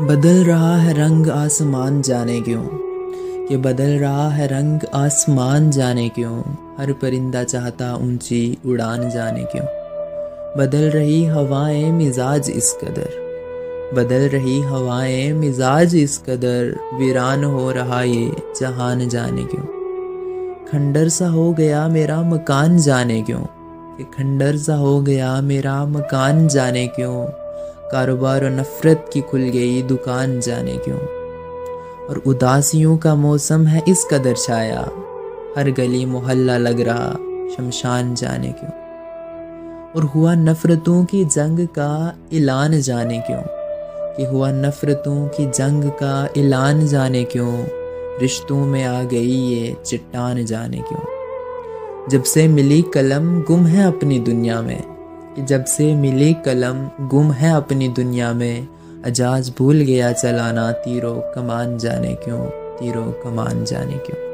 बदल रहा है रंग आसमान जाने क्यों? ये बदल रहा है रंग आसमान जाने क्यों? हर परिंदा चाहता ऊँची उड़ान जाने क्यों? बदल रही हवाएँ मिजाज इस कदर। बदल रही हवाएँ मिजाज इस कदर। वीरान हो रहा ये जहान जाने क्यों? खंडर सा हो गया मेरा मकान जाने क्यों? कि खंडर सा हो गया मेरा मकान जाने क्यों? कारोबार और नफ़रत की खुल गई दुकान जाने क्यों? और उदासियों का मौसम है इस कदर छाया। हर गली मोहल्ला लग रहा शमशान जाने क्यों? और हुआ नफ़रतों की जंग का ऐलान जाने क्यों? कि हुआ नफ़रतों की जंग का ऐलान जाने क्यों? रिश्तों में आ गई ये चट्टान जाने क्यों? जब से मिली कलम, गुम है अपनी दुनिया में। जब से मिली कलम, गुम है अपनी दुनिया में। अजाज भूल गया चलाना तीरों कमान जाने क्यों, तीरों कमान जाने क्यों।